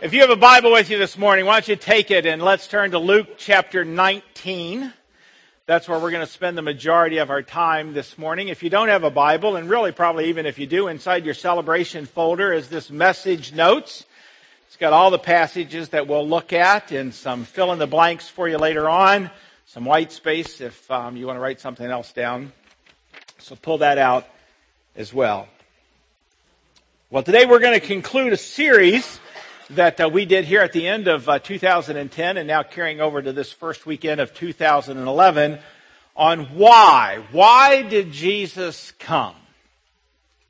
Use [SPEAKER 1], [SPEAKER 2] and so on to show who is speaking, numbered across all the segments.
[SPEAKER 1] If you have a Bible with you this morning, why don't you take it and let's turn to Luke chapter 19. That's where we're going to spend the majority of our time this morning. If you don't have a Bible, and really probably even if you do, inside your celebration folder is this message notes. It's got all the passages that we'll look at and some fill in the blanks for you later on, some white space if um, you want to write something else down. So pull that out as well. Well, today we're going to conclude a series that uh, we did here at the end of uh, 2010 and now carrying over to this first weekend of 2011 on why. Why did Jesus come?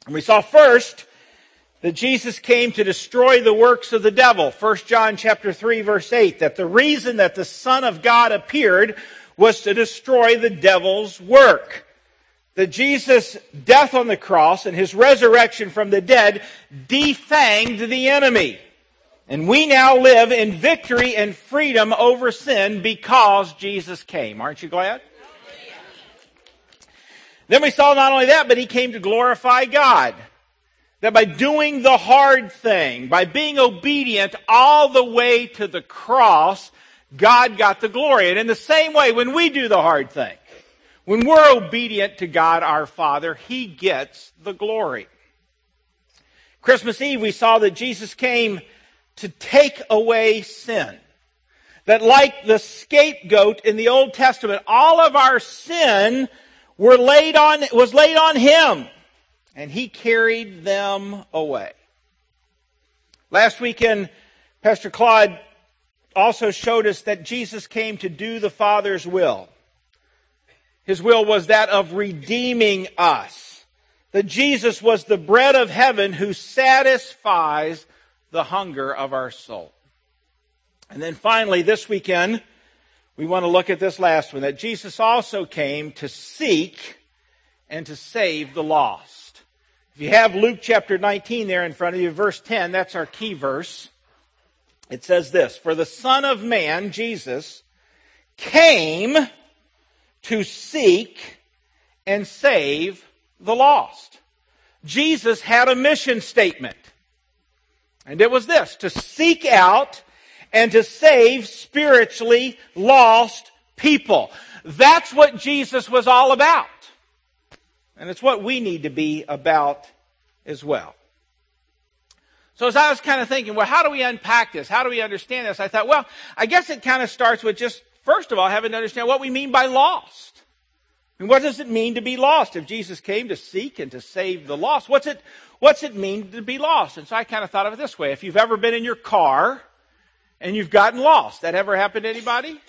[SPEAKER 1] And we saw first that Jesus came to destroy the works of the devil. 1 John chapter 3 verse 8, that the reason that the Son of God appeared was to destroy the devil's work. That Jesus' death on the cross and his resurrection from the dead defanged the enemy. And we now live in victory and freedom over sin because Jesus came. Aren't you glad? Then we saw not only that, but he came to glorify God. That by doing the hard thing, by being obedient all the way to the cross, God got the glory. And in the same way, when we do the hard thing, when we're obedient to God our Father, He gets the glory. Christmas Eve, we saw that Jesus came to take away sin. That like the scapegoat in the Old Testament, all of our sin were laid on, was laid on Him. And He carried them away. Last weekend, Pastor Claude also showed us that Jesus came to do the Father's will. His will was that of redeeming us. That Jesus was the bread of heaven who satisfies the hunger of our soul. And then finally, this weekend, we want to look at this last one that Jesus also came to seek and to save the lost. If you have Luke chapter 19 there in front of you, verse 10, that's our key verse. It says this For the Son of Man, Jesus, came to seek and save the lost. Jesus had a mission statement. And it was this, to seek out and to save spiritually lost people. That's what Jesus was all about. And it's what we need to be about as well. So as I was kind of thinking, well, how do we unpack this? How do we understand this? I thought, well, I guess it kind of starts with just, first of all, having to understand what we mean by lost. And what does it mean to be lost? If Jesus came to seek and to save the lost, what's it, what's it mean to be lost? And so I kind of thought of it this way. If you've ever been in your car and you've gotten lost, that ever happened to anybody?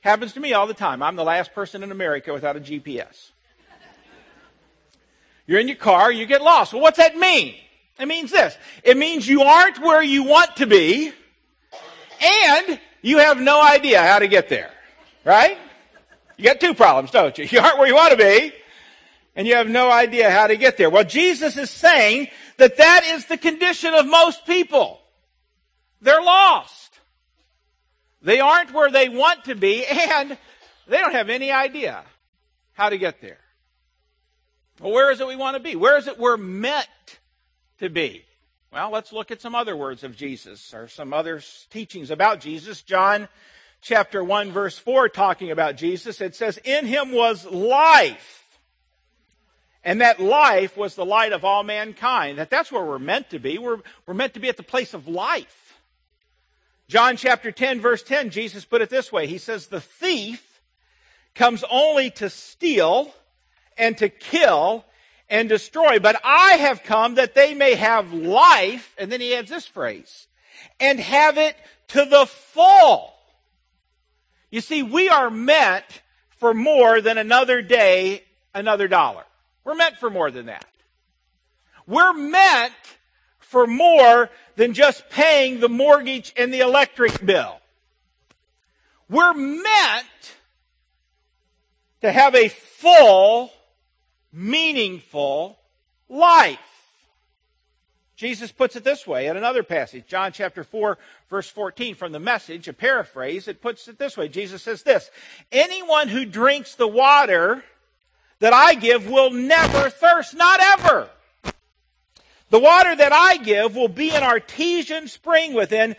[SPEAKER 1] Happens to me all the time. I'm the last person in America without a GPS. You're in your car, you get lost. Well, what's that mean? It means this. It means you aren't where you want to be and you have no idea how to get there. Right? You got two problems, don't you? You aren't where you want to be, and you have no idea how to get there. Well, Jesus is saying that that is the condition of most people. They're lost. They aren't where they want to be, and they don't have any idea how to get there. Well, where is it we want to be? Where is it we're meant to be? Well, let's look at some other words of Jesus or some other teachings about Jesus. John chapter 1 verse 4 talking about Jesus, it says, in him was life. And that life was the light of all mankind. That that's where we're meant to be. We're, we're meant to be at the place of life. John chapter 10 verse 10, Jesus put it this way. He says, the thief comes only to steal and to kill and destroy. But I have come that they may have life. And then he adds this phrase, and have it to the full. You see, we are meant for more than another day, another dollar. We're meant for more than that. We're meant for more than just paying the mortgage and the electric bill. We're meant to have a full, meaningful life. Jesus puts it this way in another passage, John chapter 4, verse 14 from the message, a paraphrase, it puts it this way. Jesus says this, anyone who drinks the water that I give will never thirst, not ever. The water that I give will be an artesian spring within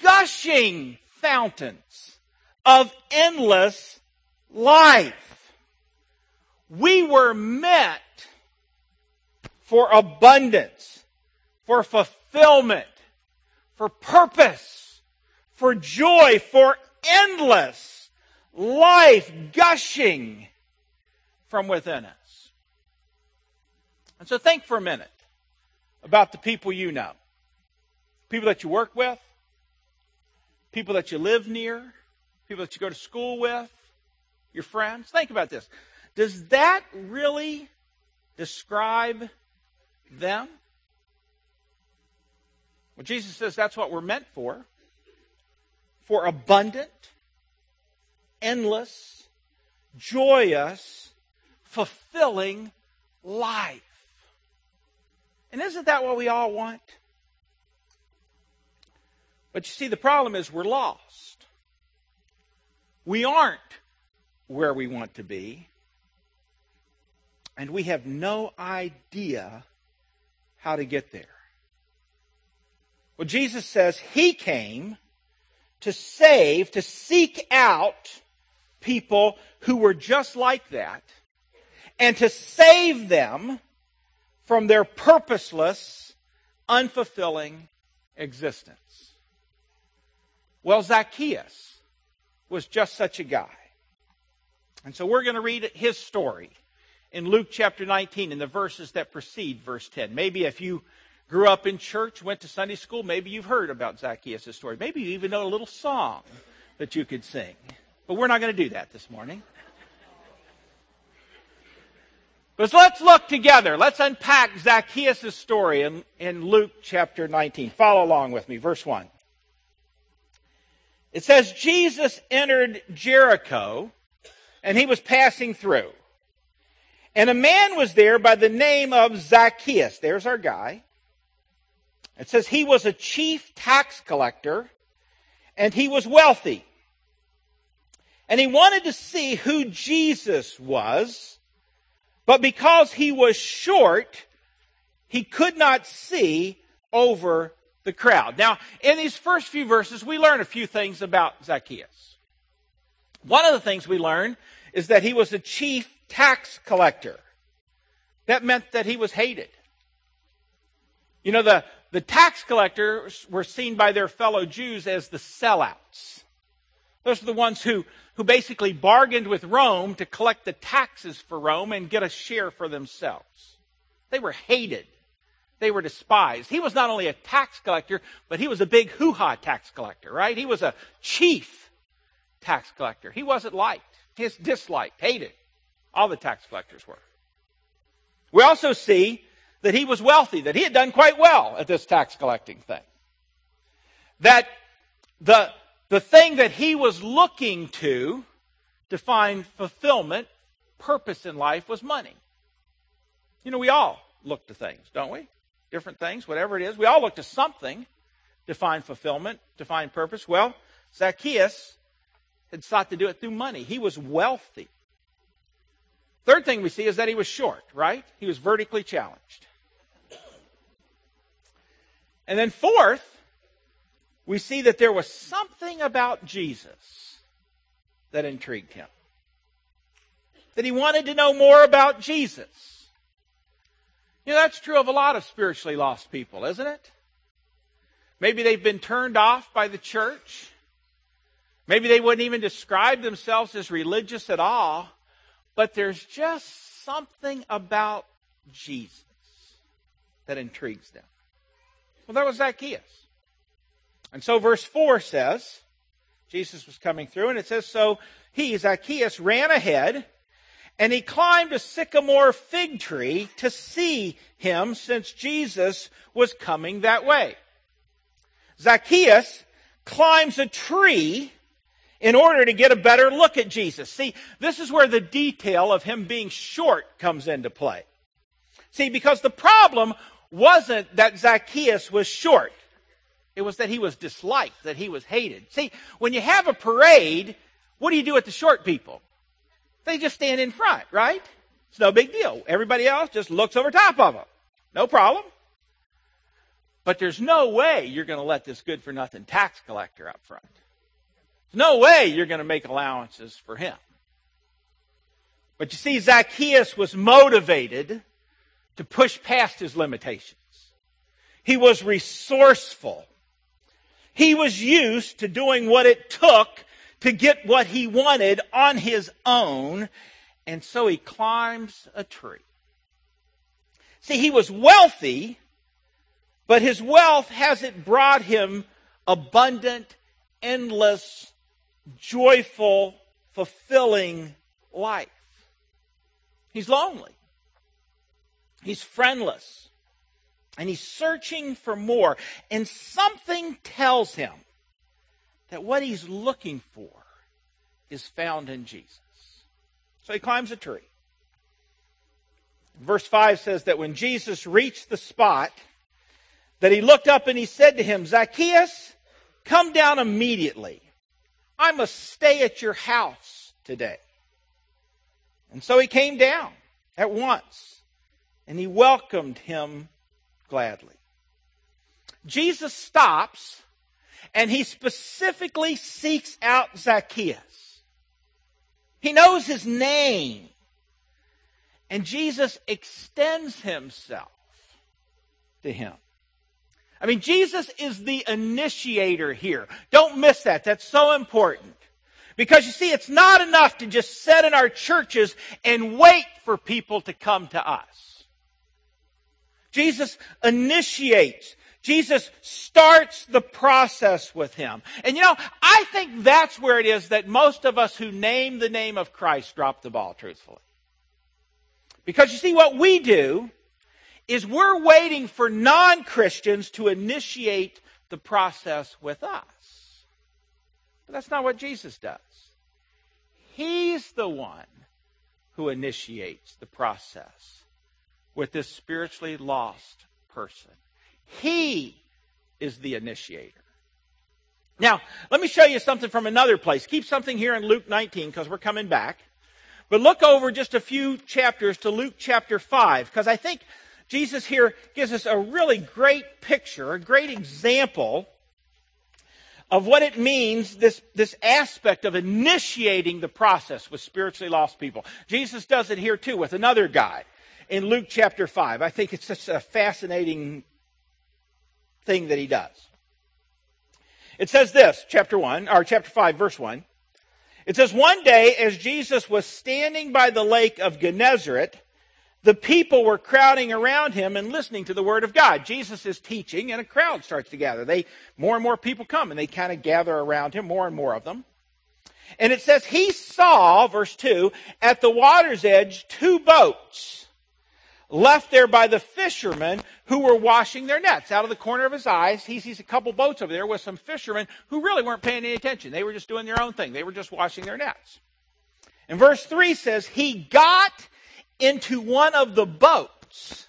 [SPEAKER 1] gushing fountains of endless life. We were meant for abundance, for fulfillment, for purpose, for joy, for endless life gushing from within us. And so think for a minute about the people you know. People that you work with, people that you live near, people that you go to school with, your friends. Think about this. Does that really describe them? Well, Jesus says that's what we're meant for for abundant, endless, joyous, fulfilling life. And isn't that what we all want? But you see, the problem is we're lost. We aren't where we want to be. And we have no idea how to get there. Well, Jesus says he came to save, to seek out people who were just like that, and to save them from their purposeless, unfulfilling existence. Well, Zacchaeus was just such a guy. And so we're going to read his story in Luke chapter 19 in the verses that precede verse 10. Maybe if you grew up in church, went to Sunday school, maybe you've heard about Zacchaeus' story. Maybe you even know a little song that you could sing. But we're not going to do that this morning. But let's look together. Let's unpack Zacchaeus' story in, in Luke chapter 19. Follow along with me. Verse 1. It says, Jesus entered Jericho and he was passing through. And a man was there by the name of Zacchaeus. There's our guy. It says he was a chief tax collector and he was wealthy. And he wanted to see who Jesus was but because he was short, he could not see over the crowd. Now, in these first few verses, we learn a few things about Zacchaeus. One of the things we learn is that he was a chief tax collector. That meant that he was hated. You know, the, the tax collectors were seen by their fellow Jews as the sellouts. Those are the ones who, who basically bargained with Rome to collect the taxes for Rome and get a share for themselves. They were hated. They were despised. He was not only a tax collector, but he was a big hoo-ha tax collector, right? He was a chief tax collector. He wasn't liked. His disliked, hated. All the tax collectors were. We also see that he was wealthy, that he had done quite well at this tax collecting thing. That the the thing that he was looking to to find fulfillment, purpose in life was money. You know, we all look to things, don't we? Different things, whatever it is. We all look to something to find fulfillment, to find purpose. Well, Zacchaeus had sought to do it through money. He was wealthy. Third thing we see is that he was short, right? He was vertically challenged. And then fourth, we see that there was something about Jesus that intrigued him. That he wanted to know more about Jesus. You know, that's true of a lot of spiritually lost people, isn't it? Maybe they've been turned off by the church. Maybe they wouldn't even describe themselves as religious at all. But there's just something about Jesus that intrigues them. Well, that was Zacchaeus. And so verse 4 says, Jesus was coming through, and it says, So he, Zacchaeus, ran ahead, and he climbed a sycamore fig tree to see him since Jesus was coming that way. Zacchaeus climbs a tree in order to get a better look at Jesus. See, this is where the detail of him being short comes into play. See, because the problem wasn't that Zacchaeus was short. It was that he was disliked, that he was hated. See, when you have a parade, what do you do with the short people? They just stand in front, right? It's no big deal. Everybody else just looks over top of them. No problem. But there's no way you're going to let this good for nothing tax collector up front. There's no way you're going to make allowances for him. But you see, Zacchaeus was motivated to push past his limitations. He was resourceful. He was used to doing what it took to get what he wanted on his own, and so he climbs a tree. See, he was wealthy, but his wealth hasn't brought him abundant, endless, joyful, fulfilling life. He's lonely. He's friendless. And he's searching for more. And something tells him that what he's looking for is found in Jesus. So he climbs a tree. Verse 5 says that when Jesus reached the spot, that he looked up and he said to him, Zacchaeus, come down immediately. I must stay at your house today. And so he came down at once and he welcomed him gladly. Jesus stops and he specifically seeks out Zacchaeus. He knows his name. And Jesus extends himself to him. I mean, Jesus is the initiator here. Don't miss that. That's so important. Because you see, it's not enough to just sit in our churches and wait for people to come to us. Jesus initiates. Jesus starts the process with him. And you know, I think that's where it is that most of us who name the name of Christ drop the ball, truthfully. Because you see, what we do is we're waiting for non-Christians to initiate the process with us. But that's not what Jesus does. He's the one who initiates the process with this spiritually lost person. He is the initiator. Now, let me show you something from another place. Keep something here in Luke 19 because we're coming back. But look over just a few chapters to Luke chapter 5 because I think Jesus here gives us a really great picture, a great example of what it means, this, this aspect of initiating the process with spiritually lost people. Jesus does it here too with another guy in Luke chapter 5. I think it's such a fascinating thing that he does. It says this, chapter 1, or chapter 5, verse 1. It says, One day, as Jesus was standing by the lake of Gennesaret, the people were crowding around him and listening to the word of God. Jesus is teaching and a crowd starts to gather. They, more and more people come and they kind of gather around him, more and more of them. And it says, he saw, verse 2, at the water's edge, two boats left there by the fishermen who were washing their nets. Out of the corner of his eyes, he sees a couple boats over there with some fishermen who really weren't paying any attention. They were just doing their own thing. They were just washing their nets. And verse 3 says, he got into one of the boats,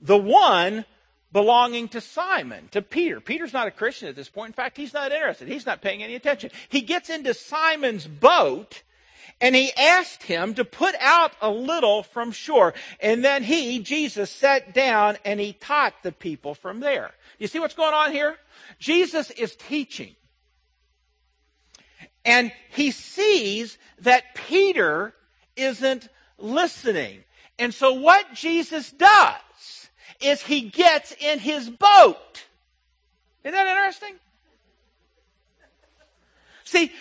[SPEAKER 1] the one belonging to Simon, to Peter. Peter's not a Christian at this point. In fact, he's not interested. He's not paying any attention. He gets into Simon's boat and he asked him to put out a little from shore. And then he, Jesus, sat down and he taught the people from there. You see what's going on here? Jesus is teaching. And he sees that Peter isn't listening. And so what Jesus does is he gets in his boat. Isn't that interesting? See,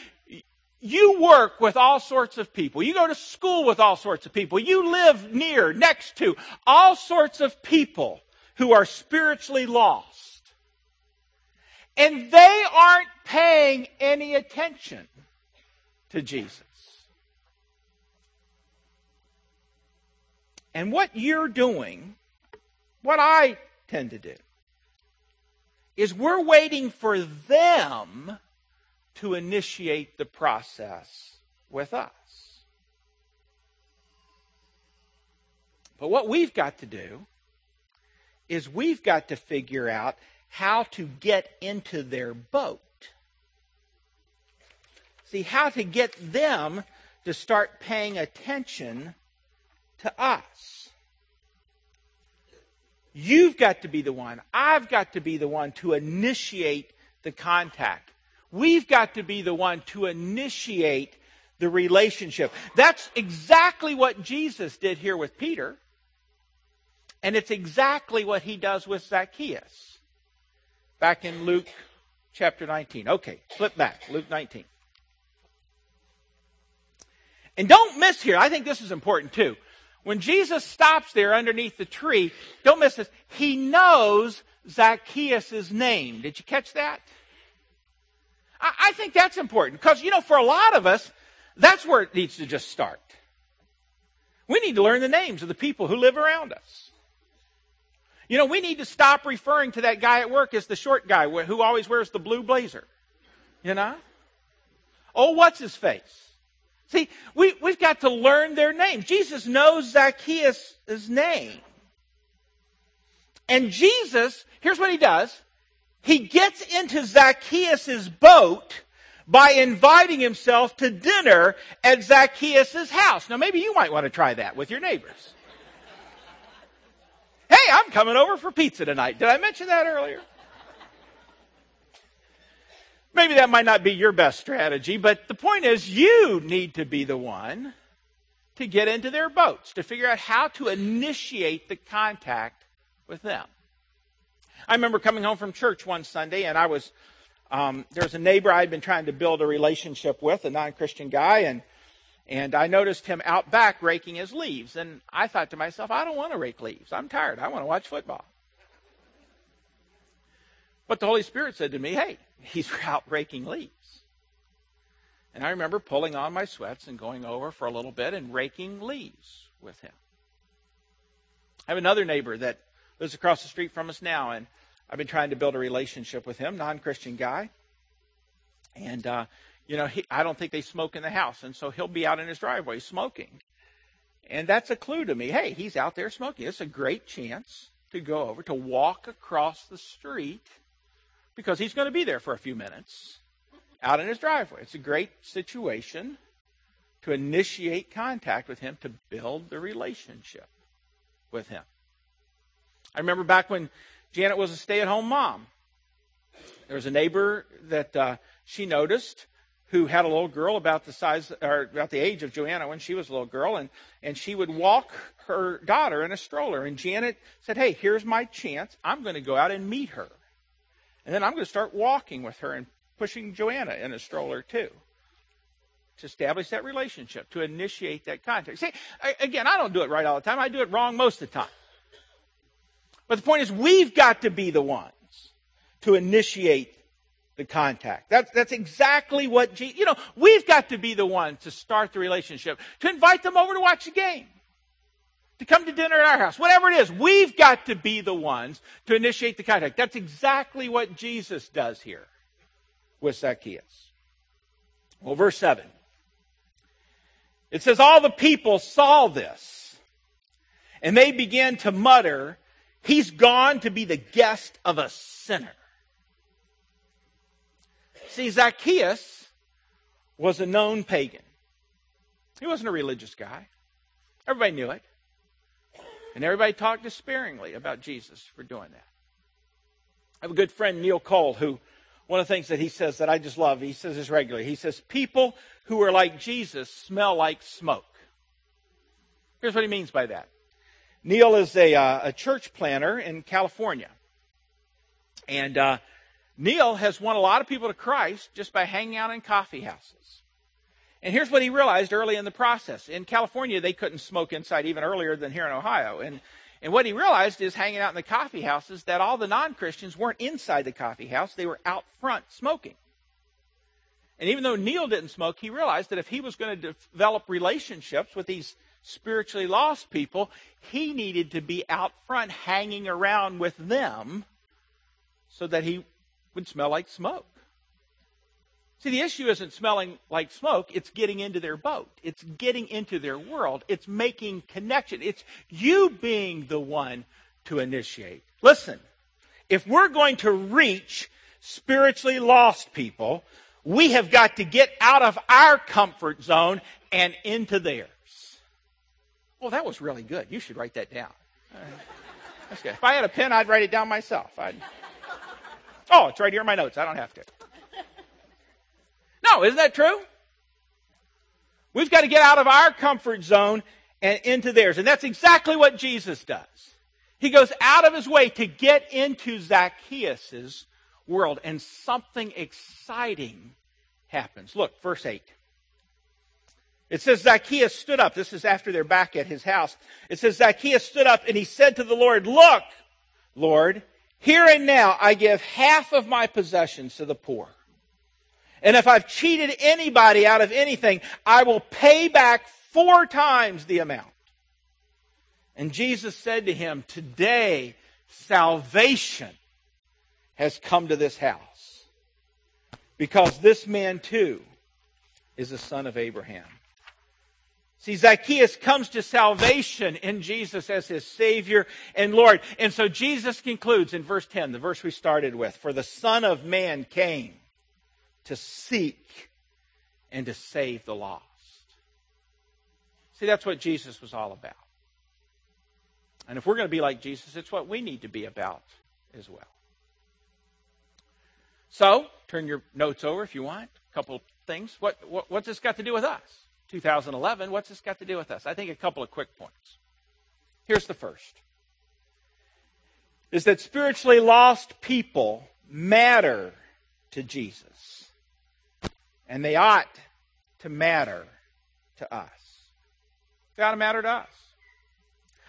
[SPEAKER 1] you work with all sorts of people. You go to school with all sorts of people. You live near, next to all sorts of people who are spiritually lost. And they aren't paying any attention to Jesus. And what you're doing, what I tend to do, is we're waiting for them to initiate the process with us. But what we've got to do is we've got to figure out how to get into their boat. See, how to get them to start paying attention to us. You've got to be the one. I've got to be the one to initiate the contact. We've got to be the one to initiate the relationship. That's exactly what Jesus did here with Peter. And it's exactly what he does with Zacchaeus. Back in Luke chapter 19. Okay, flip back. Luke 19. And don't miss here, I think this is important too. When Jesus stops there underneath the tree, don't miss this. He knows Zacchaeus' name. Did you catch that? I, I think that's important because, you know, for a lot of us, that's where it needs to just start. We need to learn the names of the people who live around us. You know, we need to stop referring to that guy at work as the short guy who always wears the blue blazer. You know? Oh, what's his face? See, we, we've got to learn their names. Jesus knows Zacchaeus' name. And Jesus, here's what he does. He gets into Zacchaeus' boat by inviting himself to dinner at Zacchaeus' house. Now maybe you might want to try that with your neighbors. hey, I'm coming over for pizza tonight. Did I mention that earlier? Maybe that might not be your best strategy, but the point is you need to be the one to get into their boats, to figure out how to initiate the contact with them. I remember coming home from church one Sunday and I was, um, there was a neighbor I'd been trying to build a relationship with, a non-Christian guy, and, and I noticed him out back raking his leaves. And I thought to myself, I don't want to rake leaves. I'm tired. I want to watch football. But the Holy Spirit said to me, hey, he's out raking leaves. And I remember pulling on my sweats and going over for a little bit and raking leaves with him. I have another neighbor that lives across the street from us now, and I've been trying to build a relationship with him, non-Christian guy. And, uh, you know, he, I don't think they smoke in the house, and so he'll be out in his driveway smoking. And that's a clue to me. Hey, he's out there smoking. It's a great chance to go over, to walk across the street because he's going to be there for a few minutes out in his driveway. It's a great situation to initiate contact with him, to build the relationship with him. I remember back when Janet was a stay at home mom. There was a neighbor that uh, she noticed who had a little girl about the size or about the age of Joanna when she was a little girl, and, and she would walk her daughter in a stroller. And Janet said, Hey, here's my chance. I'm going to go out and meet her. And then I'm going to start walking with her and pushing Joanna in a stroller too. To establish that relationship, to initiate that contact. See, I, again, I don't do it right all the time. I do it wrong most of the time. But the point is, we've got to be the ones to initiate the contact. That's, that's exactly what, Jesus, you know, we've got to be the ones to start the relationship, to invite them over to watch the game to come to dinner at our house, whatever it is, we've got to be the ones to initiate the contact. That's exactly what Jesus does here with Zacchaeus. Well, verse 7. It says, All the people saw this, and they began to mutter, He's gone to be the guest of a sinner. See, Zacchaeus was a known pagan. He wasn't a religious guy. Everybody knew it. And everybody talked despairingly about Jesus for doing that. I have a good friend, Neil Cole, who one of the things that he says that I just love, he says this regularly. He says, People who are like Jesus smell like smoke. Here's what he means by that. Neil is a, uh, a church planter in California. And uh, Neil has won a lot of people to Christ just by hanging out in coffee houses. And here's what he realized early in the process. In California, they couldn't smoke inside even earlier than here in Ohio. And, and what he realized is hanging out in the coffee houses that all the non-Christians weren't inside the coffee house. They were out front smoking. And even though Neil didn't smoke, he realized that if he was going to develop relationships with these spiritually lost people, he needed to be out front hanging around with them so that he would smell like smoke. See, the issue isn't smelling like smoke, it's getting into their boat. It's getting into their world. It's making connection. It's you being the one to initiate. Listen, if we're going to reach spiritually lost people, we have got to get out of our comfort zone and into theirs. Well, that was really good. You should write that down. That's good. If I had a pen, I'd write it down myself. I'd... Oh, it's right here in my notes. I don't have to. No, isn't that true? We've got to get out of our comfort zone and into theirs. And that's exactly what Jesus does. He goes out of his way to get into Zacchaeus' world, and something exciting happens. Look, verse 8. It says Zacchaeus stood up. This is after they're back at his house. It says Zacchaeus stood up and he said to the Lord, Look, Lord, here and now I give half of my possessions to the poor. And if I've cheated anybody out of anything, I will pay back four times the amount. And Jesus said to him, Today salvation has come to this house. Because this man too is a son of Abraham. See, Zacchaeus comes to salvation in Jesus as his Savior and Lord. And so Jesus concludes in verse 10, the verse we started with, For the Son of Man came to seek and to save the lost. See, that's what Jesus was all about. And if we're going to be like Jesus, it's what we need to be about as well. So, turn your notes over if you want. A couple things. What, what, what's this got to do with us? 2011, what's this got to do with us? I think a couple of quick points. Here's the first is that spiritually lost people matter to Jesus. And they ought to matter to us. They ought to matter to us.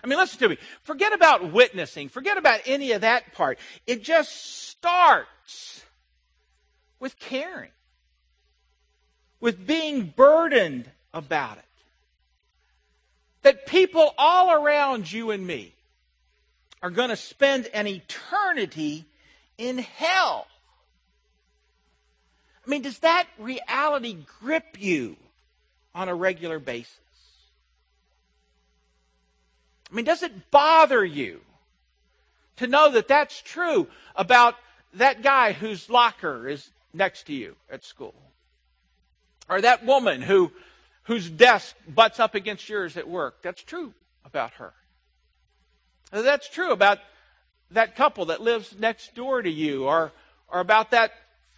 [SPEAKER 1] I mean, listen to me. Forget about witnessing. Forget about any of that part. It just starts with caring, with being burdened about it. That people all around you and me are going to spend an eternity in hell. I mean, does that reality grip you on a regular basis? I mean, does it bother you to know that that's true about that guy whose locker is next to you at school? Or that woman who, whose desk butts up against yours at work? That's true about her. That's true about that couple that lives next door to you, or, or about that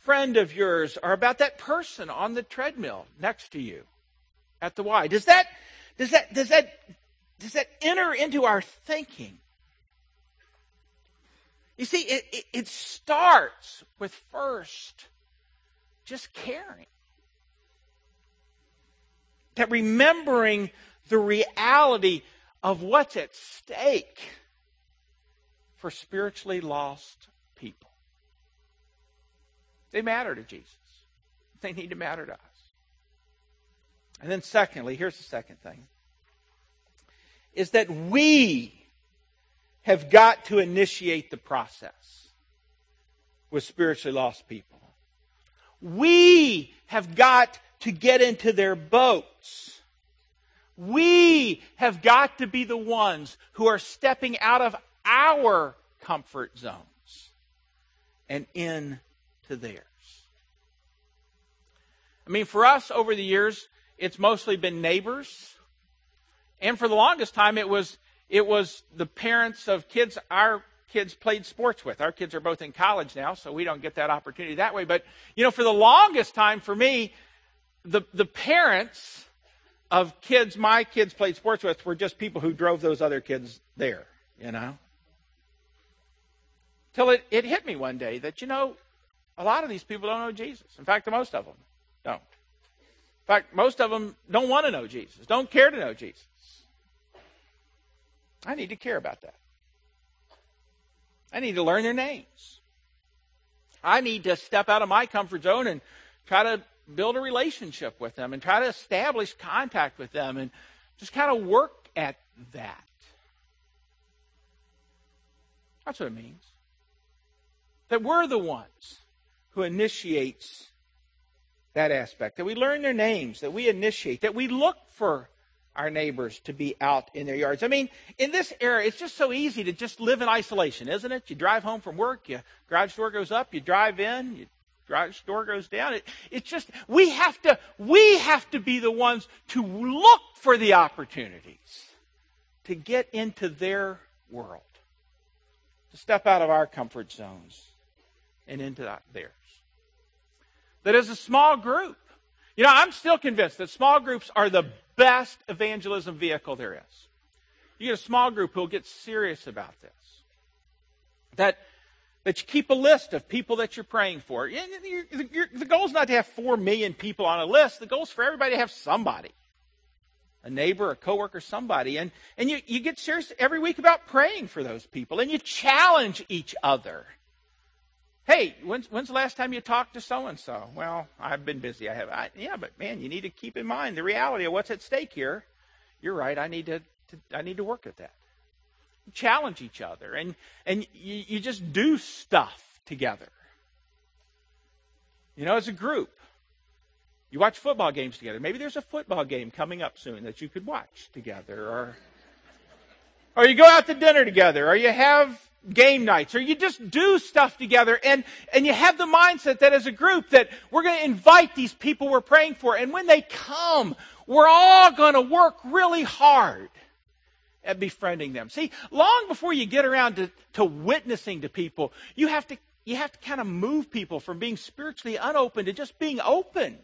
[SPEAKER 1] friend of yours or about that person on the treadmill next to you at the Y. Does that, does that, does that, does that enter into our thinking? You see, it, it, it starts with first just caring. That remembering the reality of what's at stake for spiritually lost people. They matter to Jesus. They need to matter to us. And then, secondly, here's the second thing is that we have got to initiate the process with spiritually lost people. We have got to get into their boats. We have got to be the ones who are stepping out of our comfort zones and in to theirs. I mean, for us over the years, it's mostly been neighbors. And for the longest time, it was, it was the parents of kids our kids played sports with. Our kids are both in college now, so we don't get that opportunity that way. But, you know, for the longest time for me, the, the parents of kids my kids played sports with were just people who drove those other kids there, you know? Till it, it hit me one day that, you know, a lot of these people don't know Jesus. In fact, most of them don't. In fact, most of them don't want to know Jesus, don't care to know Jesus. I need to care about that. I need to learn their names. I need to step out of my comfort zone and try to build a relationship with them and try to establish contact with them and just kind of work at that. That's what it means. That we're the ones who initiates that aspect, that we learn their names, that we initiate, that we look for our neighbors to be out in their yards. I mean, in this era, it's just so easy to just live in isolation, isn't it? You drive home from work, your garage door goes up, you drive in, your door goes down. It, it's just, we have to, we have to be the ones to look for the opportunities to get into their world. to step out of our comfort zones and into theirs. That as a small group, you know, I'm still convinced that small groups are the best evangelism vehicle there is. You get a small group who'll get serious about this. That, that you keep a list of people that you're praying for. the goal is not to have four million people on a list. The goal is for everybody to have somebody. A neighbor, a coworker, somebody. And, and you, you get serious every week about praying for those people. And you challenge each other. Hey, when's, when's the last time you talked to so and so? Well, I've been busy. I have. I, yeah, but man, you need to keep in mind the reality of what's at stake here. You're right. I need to, to I need to work at that. Challenge each other, and and you, you just do stuff together. You know, as a group, you watch football games together. Maybe there's a football game coming up soon that you could watch together, or or you go out to dinner together, or you have game nights or you just do stuff together and, and you have the mindset that as a group that we're going to invite these people we're praying for. And when they come, we're all going to work really hard at befriending them. See, long before you get around to, to witnessing to people, you have to, you have to kind of move people from being spiritually unopen to just being open.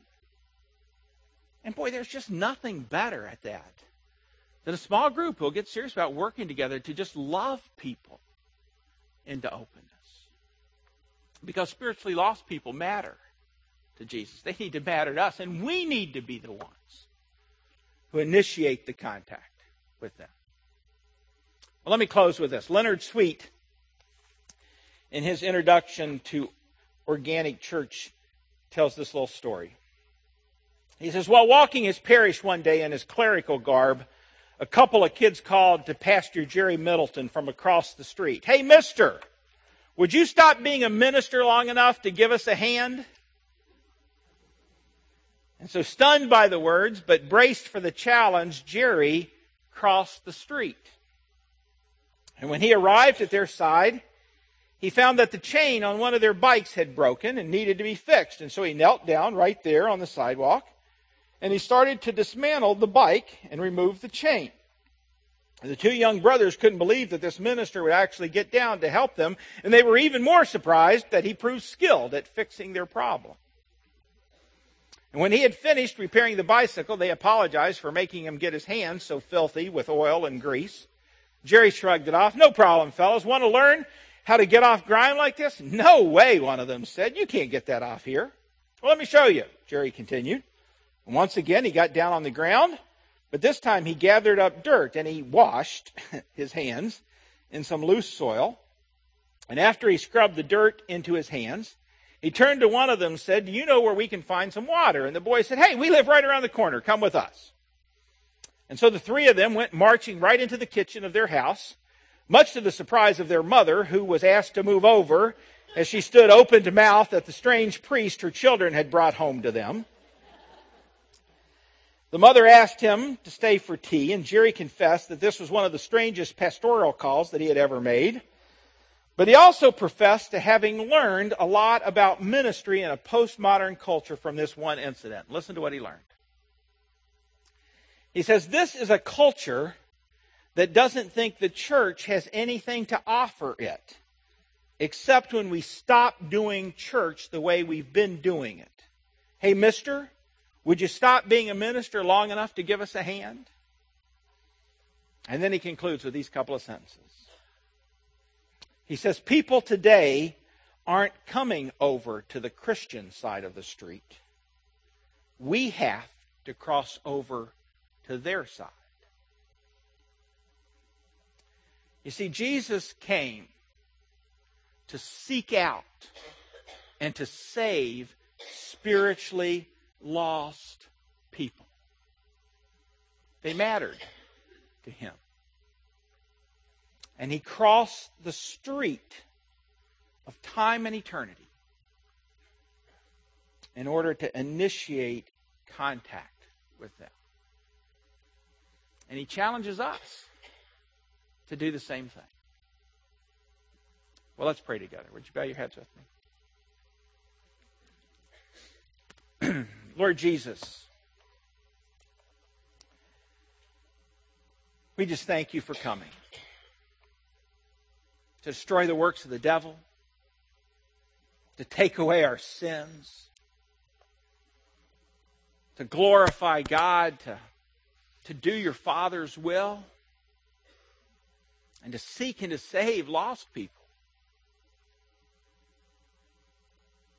[SPEAKER 1] And boy, there's just nothing better at that than a small group who'll get serious about working together to just love people into openness. Because spiritually lost people matter to Jesus. They need to matter to us, and we need to be the ones who initiate the contact with them. Well, let me close with this. Leonard Sweet, in his introduction to Organic Church, tells this little story. He says, While walking his parish one day in his clerical garb, a couple of kids called to Pastor Jerry Middleton from across the street. Hey, mister, would you stop being a minister long enough to give us a hand? And so, stunned by the words, but braced for the challenge, Jerry crossed the street. And when he arrived at their side, he found that the chain on one of their bikes had broken and needed to be fixed. And so he knelt down right there on the sidewalk and he started to dismantle the bike and remove the chain. The two young brothers couldn't believe that this minister would actually get down to help them, and they were even more surprised that he proved skilled at fixing their problem. And when he had finished repairing the bicycle, they apologized for making him get his hands so filthy with oil and grease. Jerry shrugged it off. No problem, fellas. Want to learn how to get off grime like this? No way, one of them said. You can't get that off here. Well, let me show you, Jerry continued. And once again, he got down on the ground, but this time he gathered up dirt and he washed his hands in some loose soil. And after he scrubbed the dirt into his hands, he turned to one of them and said, Do you know where we can find some water? And the boy said, Hey, we live right around the corner. Come with us. And so the three of them went marching right into the kitchen of their house, much to the surprise of their mother, who was asked to move over as she stood open mouthed at the strange priest her children had brought home to them. The mother asked him to stay for tea, and Jerry confessed that this was one of the strangest pastoral calls that he had ever made. But he also professed to having learned a lot about ministry in a postmodern culture from this one incident. Listen to what he learned. He says, This is a culture that doesn't think the church has anything to offer it, except when we stop doing church the way we've been doing it. Hey, mister, would you stop being a minister long enough to give us a hand? And then he concludes with these couple of sentences. He says, People today aren't coming over to the Christian side of the street. We have to cross over to their side. You see, Jesus came to seek out and to save spiritually lost people. They mattered to him. And he crossed the street of time and eternity in order to initiate contact with them. And he challenges us to do the same thing. Well, let's pray together. Would you bow your heads with me? Lord Jesus, we just thank you for coming. to destroy the works of the devil, to take away our sins, to glorify God, to, to do your Father's will, and to seek and to save lost people.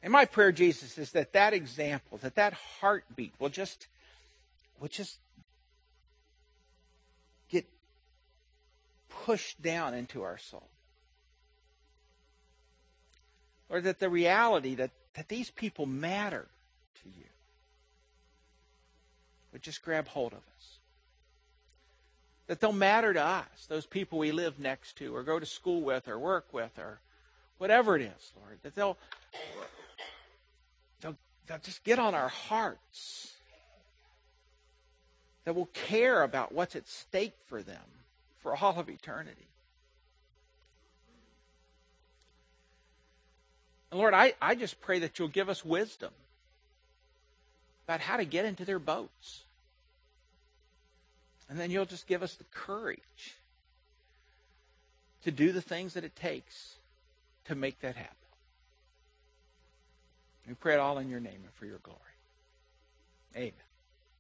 [SPEAKER 1] And my prayer, Jesus, is that that example, that that heartbeat will just, will just get pushed down into our soul. Or that the reality that, that these people matter to you would just grab hold of us. That they'll matter to us, those people we live next to, or go to school with, or work with, or whatever it is, Lord. That they'll, they'll, they'll just get on our hearts. That we'll care about what's at stake for them for all of eternity. And Lord, I, I just pray that you'll give us wisdom about how to get into their boats. And then you'll just give us the courage to do the things that it takes to make that happen. We pray it all in your name and for your glory. Amen.